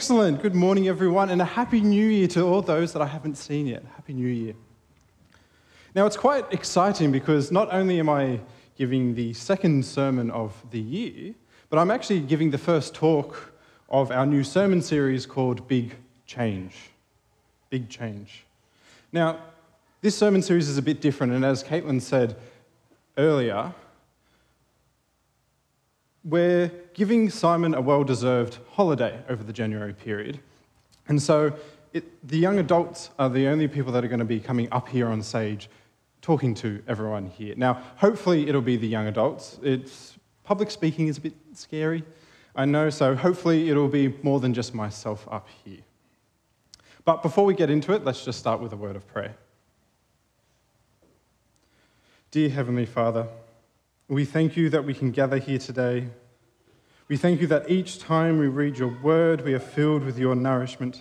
excellent. Good morning, everyone, and a happy new year to all those that I haven't seen yet. Happy new year. Now, it's quite exciting because not only am I giving the second sermon of the year, but I'm actually giving the first talk of our new sermon series called Big Change. Big Change. Now, this sermon series is a bit different, and as Caitlin said earlier, we're giving Simon a well deserved holiday over the January period. And so it, the young adults are the only people that are going to be coming up here on stage talking to everyone here. Now, hopefully, it'll be the young adults. It's, public speaking is a bit scary, I know, so hopefully, it'll be more than just myself up here. But before we get into it, let's just start with a word of prayer. Dear Heavenly Father, we thank you that we can gather here today. We thank you that each time we read your word, we are filled with your nourishment.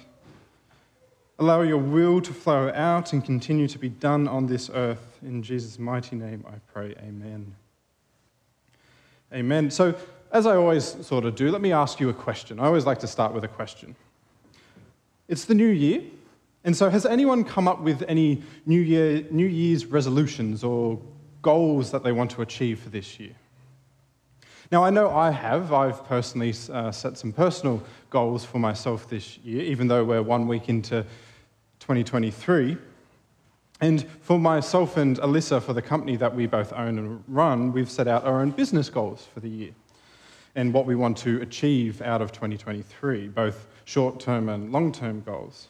Allow your will to flow out and continue to be done on this earth. In Jesus' mighty name, I pray. Amen. Amen. So, as I always sort of do, let me ask you a question. I always like to start with a question. It's the new year, and so has anyone come up with any New, year, new Year's resolutions or goals that they want to achieve for this year. Now, I know I have. I've personally uh, set some personal goals for myself this year, even though we're one week into 2023. And for myself and Alyssa, for the company that we both own and run, we've set out our own business goals for the year and what we want to achieve out of 2023, both short term and long term goals.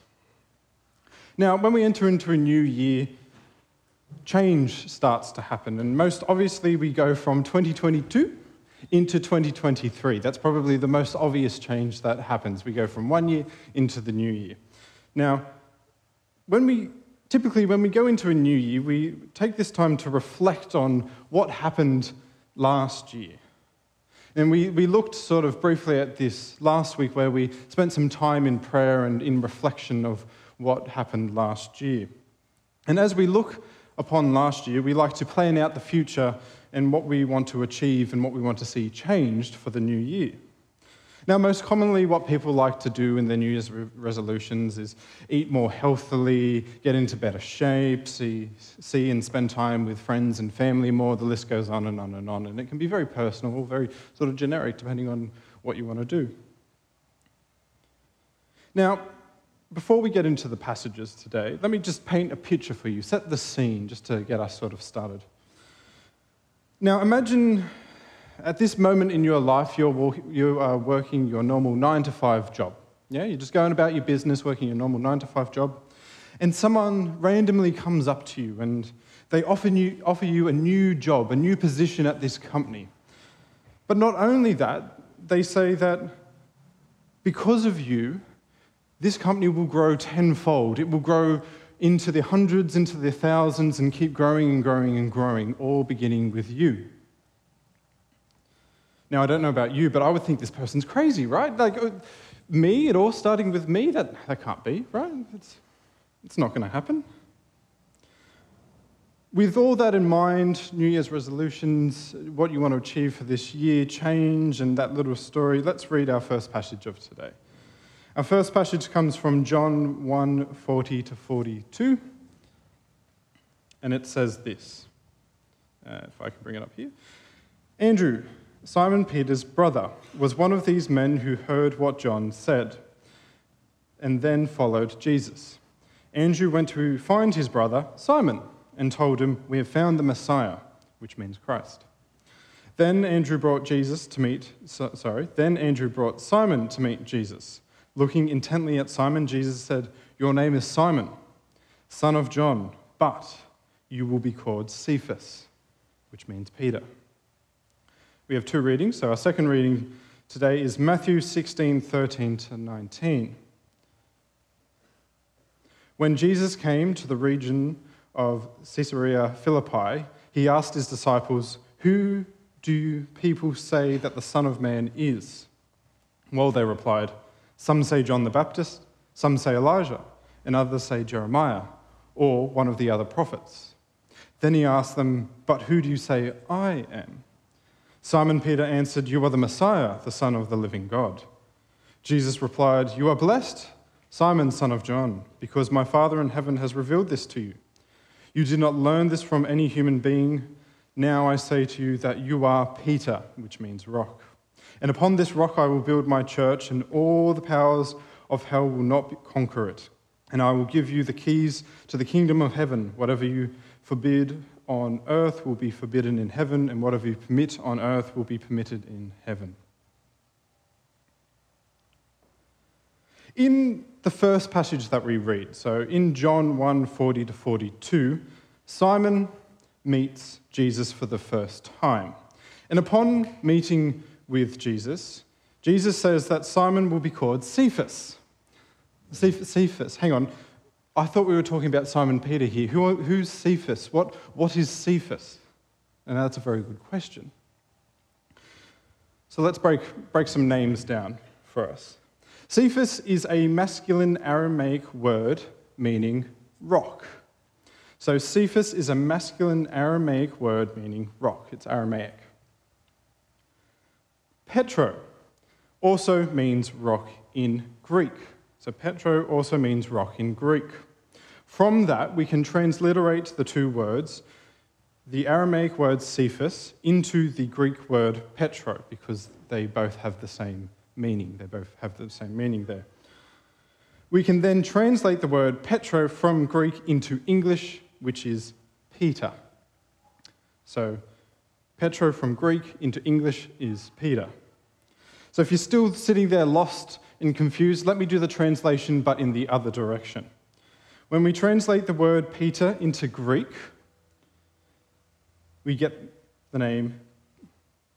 Now, when we enter into a new year, change starts to happen. And most obviously, we go from 2022 into 2023. That's probably the most obvious change that happens. We go from one year into the new year. Now, when we typically when we go into a new year, we take this time to reflect on what happened last year. And we, we looked sort of briefly at this last week where we spent some time in prayer and in reflection of what happened last year. And as we look upon last year, we like to plan out the future and what we want to achieve and what we want to see changed for the new year. Now, most commonly, what people like to do in their New Year's resolutions is eat more healthily, get into better shape, see, see and spend time with friends and family more. The list goes on and on and on. And it can be very personal, very sort of generic, depending on what you want to do. Now, before we get into the passages today, let me just paint a picture for you, set the scene just to get us sort of started. Now, imagine at this moment in your life, you're, you are working your normal nine to five job. Yeah, you're just going about your business, working your normal nine to five job, and someone randomly comes up to you and they offer you, offer you a new job, a new position at this company. But not only that, they say that because of you, this company will grow tenfold. It will grow into the hundreds, into the thousands, and keep growing and growing and growing, all beginning with you. Now, I don't know about you, but I would think this person's crazy, right? Like, uh, me, it all starting with me? That, that can't be, right? It's, it's not going to happen. With all that in mind, New Year's resolutions, what you want to achieve for this year, change, and that little story, let's read our first passage of today. Our first passage comes from John 1 40 to 42, and it says this. Uh, if I can bring it up here. Andrew, Simon Peter's brother, was one of these men who heard what John said and then followed Jesus. Andrew went to find his brother, Simon, and told him, We have found the Messiah, which means Christ. Then Andrew brought Jesus to meet, so, sorry, then Andrew brought Simon to meet Jesus. Looking intently at Simon, Jesus said, Your name is Simon, son of John, but you will be called Cephas, which means Peter. We have two readings. So our second reading today is Matthew 16 13 to 19. When Jesus came to the region of Caesarea Philippi, he asked his disciples, Who do people say that the Son of Man is? Well, they replied, some say John the Baptist, some say Elijah, and others say Jeremiah or one of the other prophets. Then he asked them, But who do you say I am? Simon Peter answered, You are the Messiah, the Son of the living God. Jesus replied, You are blessed, Simon, son of John, because my Father in heaven has revealed this to you. You did not learn this from any human being. Now I say to you that you are Peter, which means rock. And upon this rock I will build my church, and all the powers of hell will not conquer it. And I will give you the keys to the kingdom of heaven. Whatever you forbid on earth will be forbidden in heaven, and whatever you permit on earth will be permitted in heaven. In the first passage that we read, so in John 1 40 to 42, Simon meets Jesus for the first time. And upon meeting with Jesus, Jesus says that Simon will be called Cephas. Cephas, hang on. I thought we were talking about Simon Peter here. Who, who's Cephas? What, what is Cephas? And that's a very good question. So let's break, break some names down for us. Cephas is a masculine Aramaic word meaning rock. So Cephas is a masculine Aramaic word meaning rock. It's Aramaic. Petro also means rock in Greek. So Petro also means rock in Greek. From that, we can transliterate the two words, the Aramaic word Cephas, into the Greek word Petro, because they both have the same meaning. They both have the same meaning there. We can then translate the word Petro from Greek into English, which is Peter. So, Petro from Greek into English is Peter. So, if you're still sitting there lost and confused, let me do the translation, but in the other direction. When we translate the word Peter into Greek, we get the name.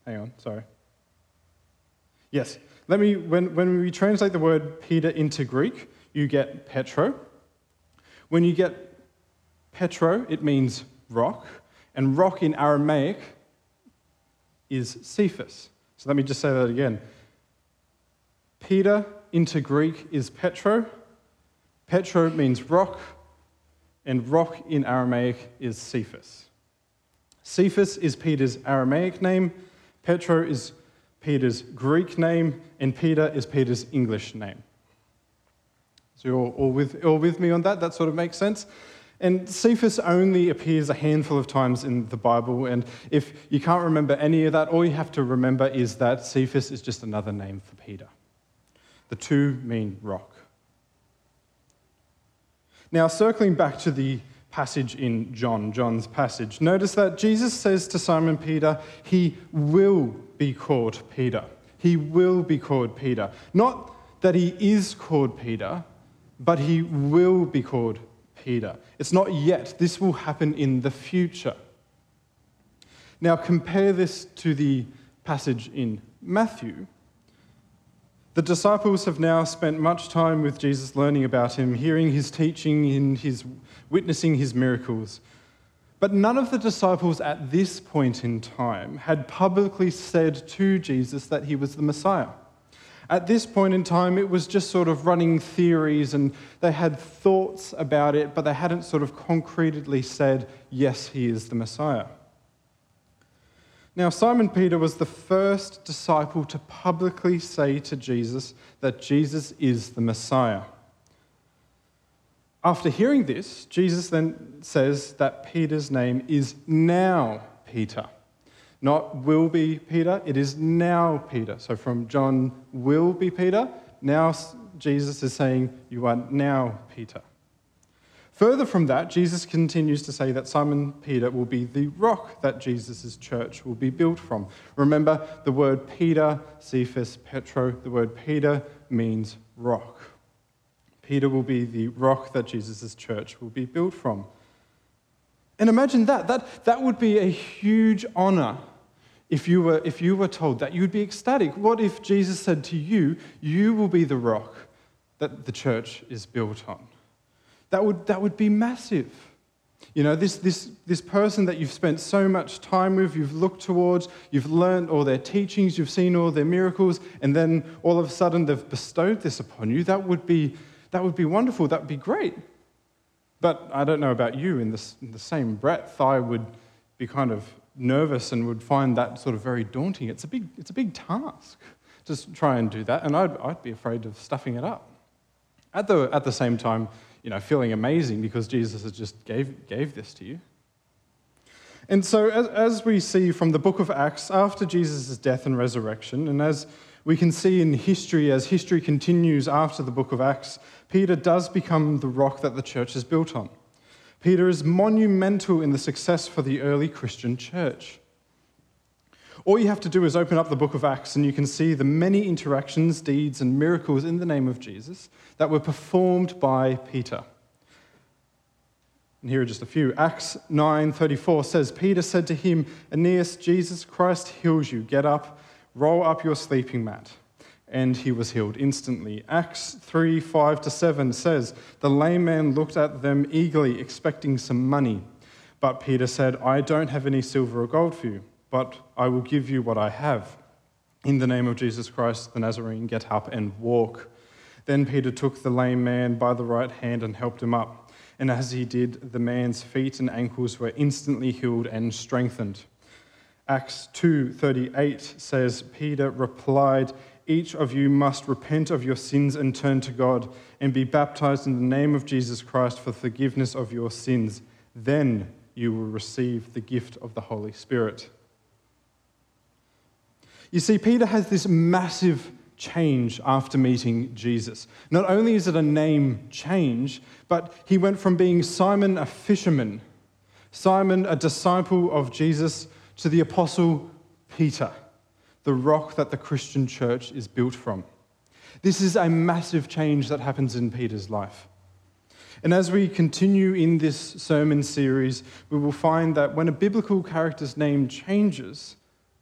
Hang on, sorry. Yes, let me, when, when we translate the word Peter into Greek, you get Petro. When you get Petro, it means rock, and rock in Aramaic is Cephas. So let me just say that again. Peter into Greek is Petro. Petro means rock, and rock in Aramaic is Cephas. Cephas is Peter's Aramaic name, Petro is Peter's Greek name, and Peter is Peter's English name. So you're all with, all with me on that? That sort of makes sense? And Cephas only appears a handful of times in the Bible, and if you can't remember any of that, all you have to remember is that Cephas is just another name for Peter. The two mean rock. Now, circling back to the passage in John, John's passage, notice that Jesus says to Simon Peter, He will be called Peter. He will be called Peter. Not that he is called Peter, but he will be called Peter. It's not yet, this will happen in the future. Now, compare this to the passage in Matthew, the disciples have now spent much time with Jesus learning about him, hearing his teaching, and his, witnessing his miracles. But none of the disciples at this point in time had publicly said to Jesus that he was the Messiah. At this point in time, it was just sort of running theories and they had thoughts about it, but they hadn't sort of concretely said, yes, he is the Messiah. Now, Simon Peter was the first disciple to publicly say to Jesus that Jesus is the Messiah. After hearing this, Jesus then says that Peter's name is now Peter. Not will be Peter, it is now Peter. So from John will be Peter, now Jesus is saying, You are now Peter. Further from that, Jesus continues to say that Simon Peter will be the rock that Jesus' church will be built from. Remember, the word Peter, Cephas, Petro, the word Peter means rock. Peter will be the rock that Jesus' church will be built from. And imagine that. That, that would be a huge honor if you, were, if you were told that. You'd be ecstatic. What if Jesus said to you, You will be the rock that the church is built on? That would, that would be massive. You know, this, this, this person that you've spent so much time with, you've looked towards, you've learned all their teachings, you've seen all their miracles, and then all of a sudden they've bestowed this upon you, that would be, that would be wonderful. That would be great. But I don't know about you, in, this, in the same breath, I would be kind of nervous and would find that sort of very daunting. It's a big, it's a big task to try and do that, and I'd, I'd be afraid of stuffing it up. At the, at the same time, you know, feeling amazing because Jesus has just gave, gave this to you. And so, as, as we see from the book of Acts, after Jesus' death and resurrection, and as we can see in history, as history continues after the book of Acts, Peter does become the rock that the church is built on. Peter is monumental in the success for the early Christian church. All you have to do is open up the book of Acts and you can see the many interactions, deeds, and miracles in the name of Jesus that were performed by Peter. And here are just a few. Acts 9:34 says Peter said to him, "Aeneas, Jesus Christ heals you. Get up, roll up your sleeping mat." And he was healed instantly. Acts 3 5 to 7 says, The lame man looked at them eagerly, expecting some money. But Peter said, I don't have any silver or gold for you but I will give you what I have. In the name of Jesus Christ the Nazarene, get up and walk. Then Peter took the lame man by the right hand and helped him up. And as he did, the man's feet and ankles were instantly healed and strengthened. Acts 2:38 says Peter replied, "Each of you must repent of your sins and turn to God and be baptized in the name of Jesus Christ for forgiveness of your sins. Then you will receive the gift of the Holy Spirit." You see, Peter has this massive change after meeting Jesus. Not only is it a name change, but he went from being Simon, a fisherman, Simon, a disciple of Jesus, to the apostle Peter, the rock that the Christian church is built from. This is a massive change that happens in Peter's life. And as we continue in this sermon series, we will find that when a biblical character's name changes,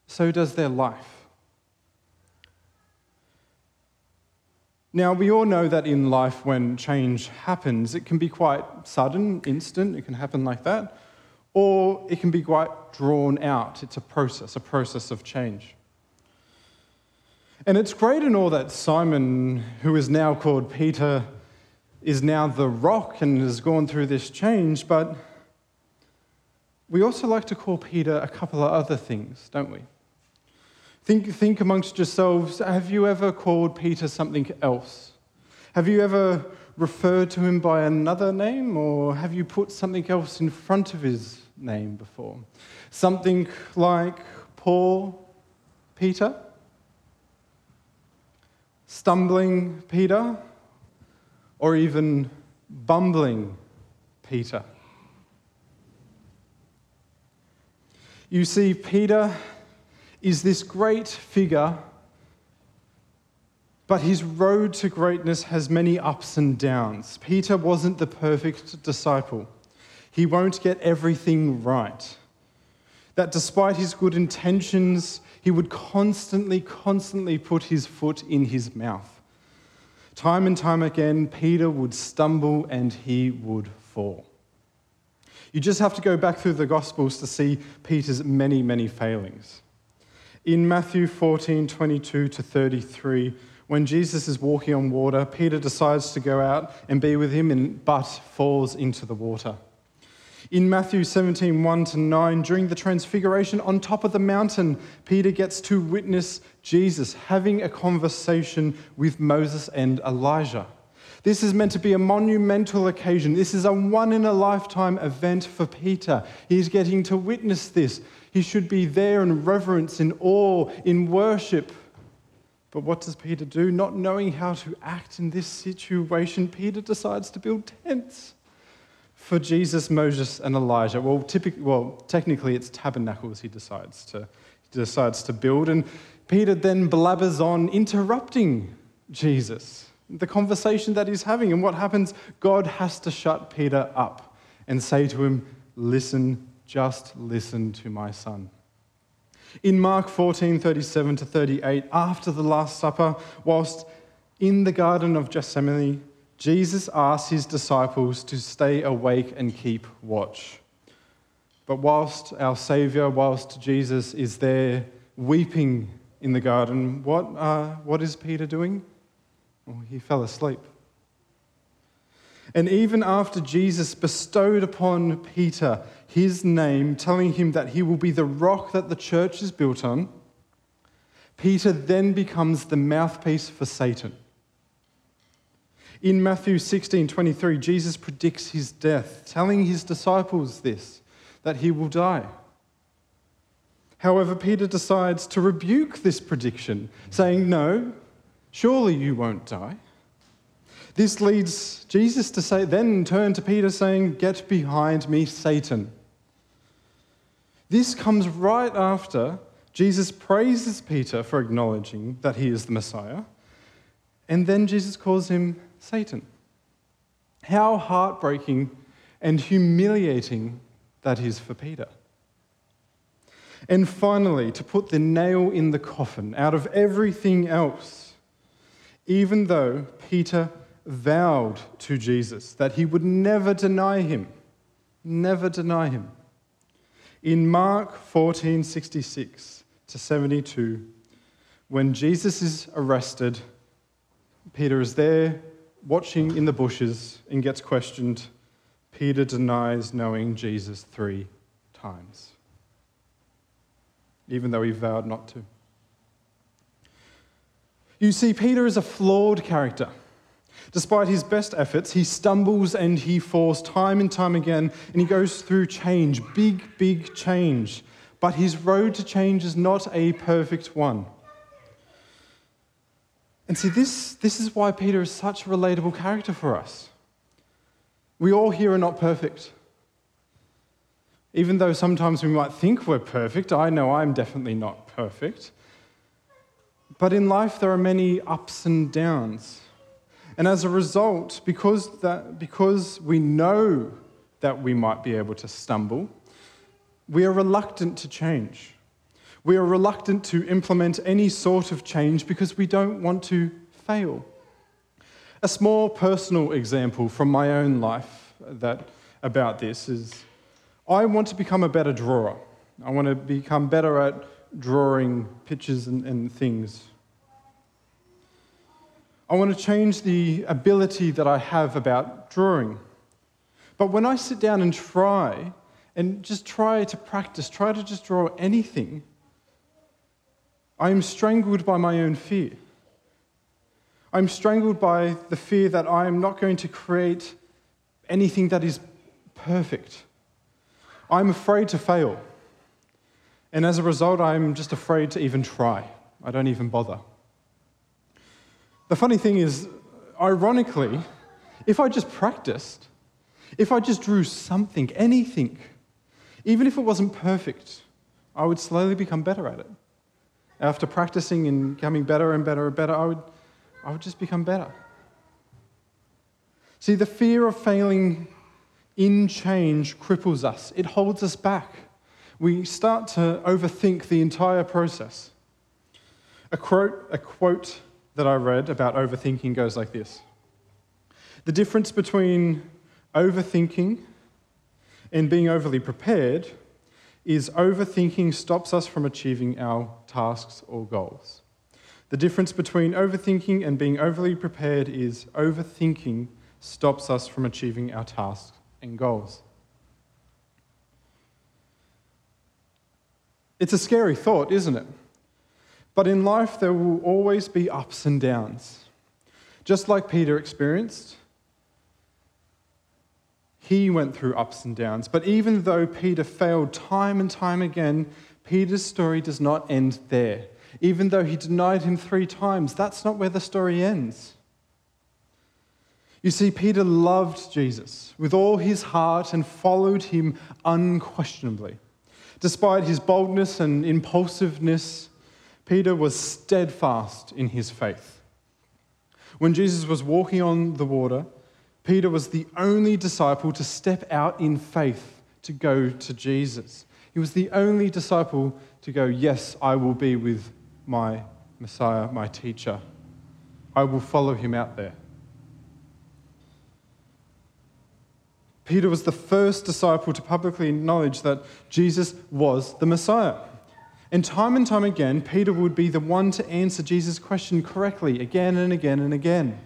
so does their life. Now, we all know that in life, when change happens, it can be quite sudden, instant, it can happen like that, or it can be quite drawn out. It's a process, a process of change. And it's great and all that Simon, who is now called Peter, is now the rock and has gone through this change, but we also like to call Peter a couple of other things, don't we? Think, think amongst yourselves have you ever called Peter something else? Have you ever referred to him by another name, or have you put something else in front of his name before? Something like Paul Peter? Stumbling Peter? Or even bumbling Peter? You see, Peter is this great figure, but his road to greatness has many ups and downs. Peter wasn't the perfect disciple, he won't get everything right. That despite his good intentions, he would constantly, constantly put his foot in his mouth. Time and time again, Peter would stumble and he would fall. You just have to go back through the Gospels to see Peter's many, many failings. In Matthew 14 22 to 33, when Jesus is walking on water, Peter decides to go out and be with him, and but falls into the water. In Matthew 17 1 to 9, during the transfiguration on top of the mountain, Peter gets to witness Jesus having a conversation with Moses and Elijah. This is meant to be a monumental occasion. This is a one in a lifetime event for Peter. He's getting to witness this. He should be there in reverence, in awe, in worship. But what does Peter do? Not knowing how to act in this situation, Peter decides to build tents for Jesus, Moses, and Elijah. Well, typically, well, technically, it's tabernacles he decides to, he decides to build. And Peter then blabbers on, interrupting Jesus, the conversation that he's having. And what happens? God has to shut Peter up and say to him, Listen just listen to my son. In Mark 14 37 to 38, after the Last Supper, whilst in the Garden of Gethsemane, Jesus asked his disciples to stay awake and keep watch. But whilst our Savior, whilst Jesus is there weeping in the garden, what, uh, what is Peter doing? Well, he fell asleep. And even after Jesus bestowed upon Peter his name, telling him that he will be the rock that the church is built on, Peter then becomes the mouthpiece for Satan. In Matthew 16 23, Jesus predicts his death, telling his disciples this, that he will die. However, Peter decides to rebuke this prediction, saying, No, surely you won't die. This leads Jesus to say, then turn to Peter, saying, Get behind me, Satan. This comes right after Jesus praises Peter for acknowledging that he is the Messiah, and then Jesus calls him Satan. How heartbreaking and humiliating that is for Peter. And finally, to put the nail in the coffin out of everything else, even though Peter vowed to Jesus that he would never deny him, never deny him. In Mark 14 66 to 72, when Jesus is arrested, Peter is there watching in the bushes and gets questioned. Peter denies knowing Jesus three times, even though he vowed not to. You see, Peter is a flawed character. Despite his best efforts, he stumbles and he falls time and time again, and he goes through change, big, big change. But his road to change is not a perfect one. And see, this, this is why Peter is such a relatable character for us. We all here are not perfect. Even though sometimes we might think we're perfect, I know I'm definitely not perfect. But in life, there are many ups and downs. And as a result, because, that, because we know that we might be able to stumble, we are reluctant to change. We are reluctant to implement any sort of change because we don't want to fail. A small personal example from my own life that, about this is I want to become a better drawer. I want to become better at drawing pictures and, and things. I want to change the ability that I have about drawing. But when I sit down and try, and just try to practice, try to just draw anything, I am strangled by my own fear. I'm strangled by the fear that I am not going to create anything that is perfect. I'm afraid to fail. And as a result, I'm just afraid to even try. I don't even bother. The funny thing is, ironically, if I just practiced, if I just drew something, anything, even if it wasn't perfect, I would slowly become better at it. After practicing and becoming better and better and better, I would, I would just become better. See, the fear of failing in change cripples us, it holds us back. We start to overthink the entire process. A quote, a quote that I read about overthinking goes like this The difference between overthinking and being overly prepared is overthinking stops us from achieving our tasks or goals. The difference between overthinking and being overly prepared is overthinking stops us from achieving our tasks and goals. It's a scary thought, isn't it? But in life, there will always be ups and downs. Just like Peter experienced, he went through ups and downs. But even though Peter failed time and time again, Peter's story does not end there. Even though he denied him three times, that's not where the story ends. You see, Peter loved Jesus with all his heart and followed him unquestionably. Despite his boldness and impulsiveness, Peter was steadfast in his faith. When Jesus was walking on the water, Peter was the only disciple to step out in faith to go to Jesus. He was the only disciple to go, Yes, I will be with my Messiah, my teacher. I will follow him out there. Peter was the first disciple to publicly acknowledge that Jesus was the Messiah. And time and time again, Peter would be the one to answer Jesus' question correctly again and again and again.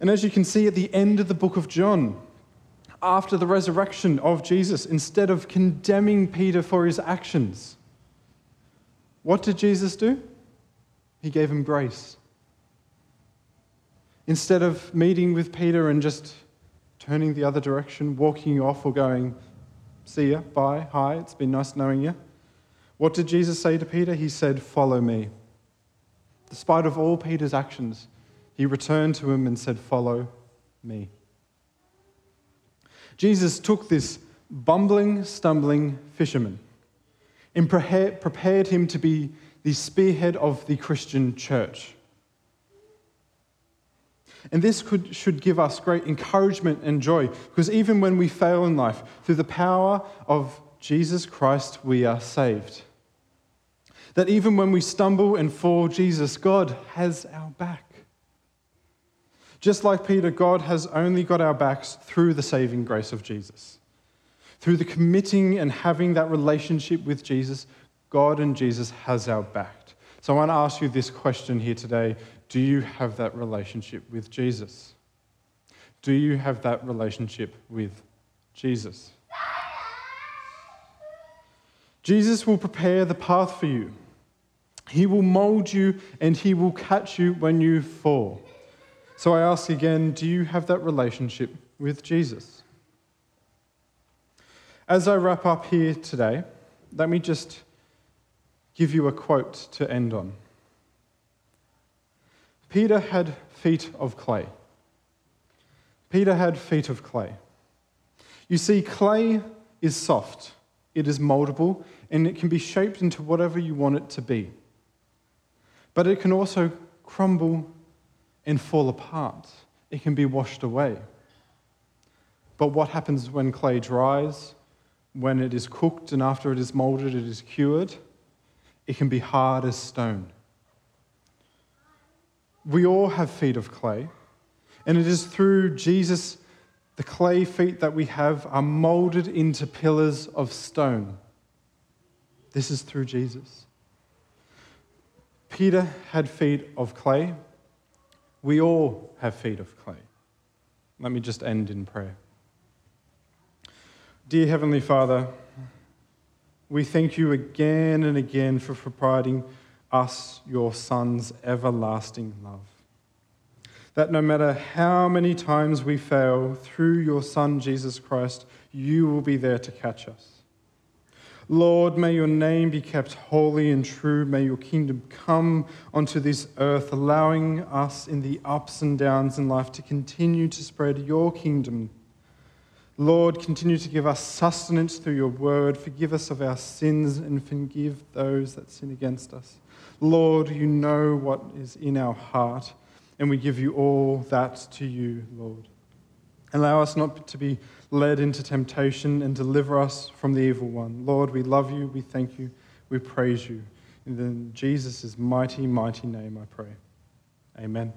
And as you can see at the end of the book of John, after the resurrection of Jesus, instead of condemning Peter for his actions, what did Jesus do? He gave him grace. Instead of meeting with Peter and just turning the other direction, walking off, or going, See ya, bye, hi, it's been nice knowing you. What did Jesus say to Peter? He said, Follow me. Despite of all Peter's actions, he returned to him and said, Follow me. Jesus took this bumbling, stumbling fisherman and prepared him to be the spearhead of the Christian church. And this could, should give us great encouragement and joy because even when we fail in life, through the power of Jesus Christ, we are saved. That even when we stumble and fall, Jesus, God has our back. Just like Peter, God has only got our backs through the saving grace of Jesus. Through the committing and having that relationship with Jesus, God and Jesus has our back. So I want to ask you this question here today Do you have that relationship with Jesus? Do you have that relationship with Jesus? Jesus will prepare the path for you. He will mold you and he will catch you when you fall. So I ask again do you have that relationship with Jesus? As I wrap up here today, let me just give you a quote to end on. Peter had feet of clay. Peter had feet of clay. You see, clay is soft, it is moldable, and it can be shaped into whatever you want it to be. But it can also crumble and fall apart. It can be washed away. But what happens when clay dries, when it is cooked, and after it is molded, it is cured? It can be hard as stone. We all have feet of clay, and it is through Jesus, the clay feet that we have are molded into pillars of stone. This is through Jesus. Peter had feet of clay. We all have feet of clay. Let me just end in prayer. Dear Heavenly Father, we thank you again and again for providing us, your Son's everlasting love. That no matter how many times we fail, through your Son, Jesus Christ, you will be there to catch us. Lord, may your name be kept holy and true. May your kingdom come onto this earth, allowing us in the ups and downs in life to continue to spread your kingdom. Lord, continue to give us sustenance through your word. Forgive us of our sins and forgive those that sin against us. Lord, you know what is in our heart, and we give you all that to you, Lord. Allow us not to be led into temptation and deliver us from the evil one. Lord, we love you, we thank you, we praise you. In Jesus' mighty, mighty name, I pray. Amen.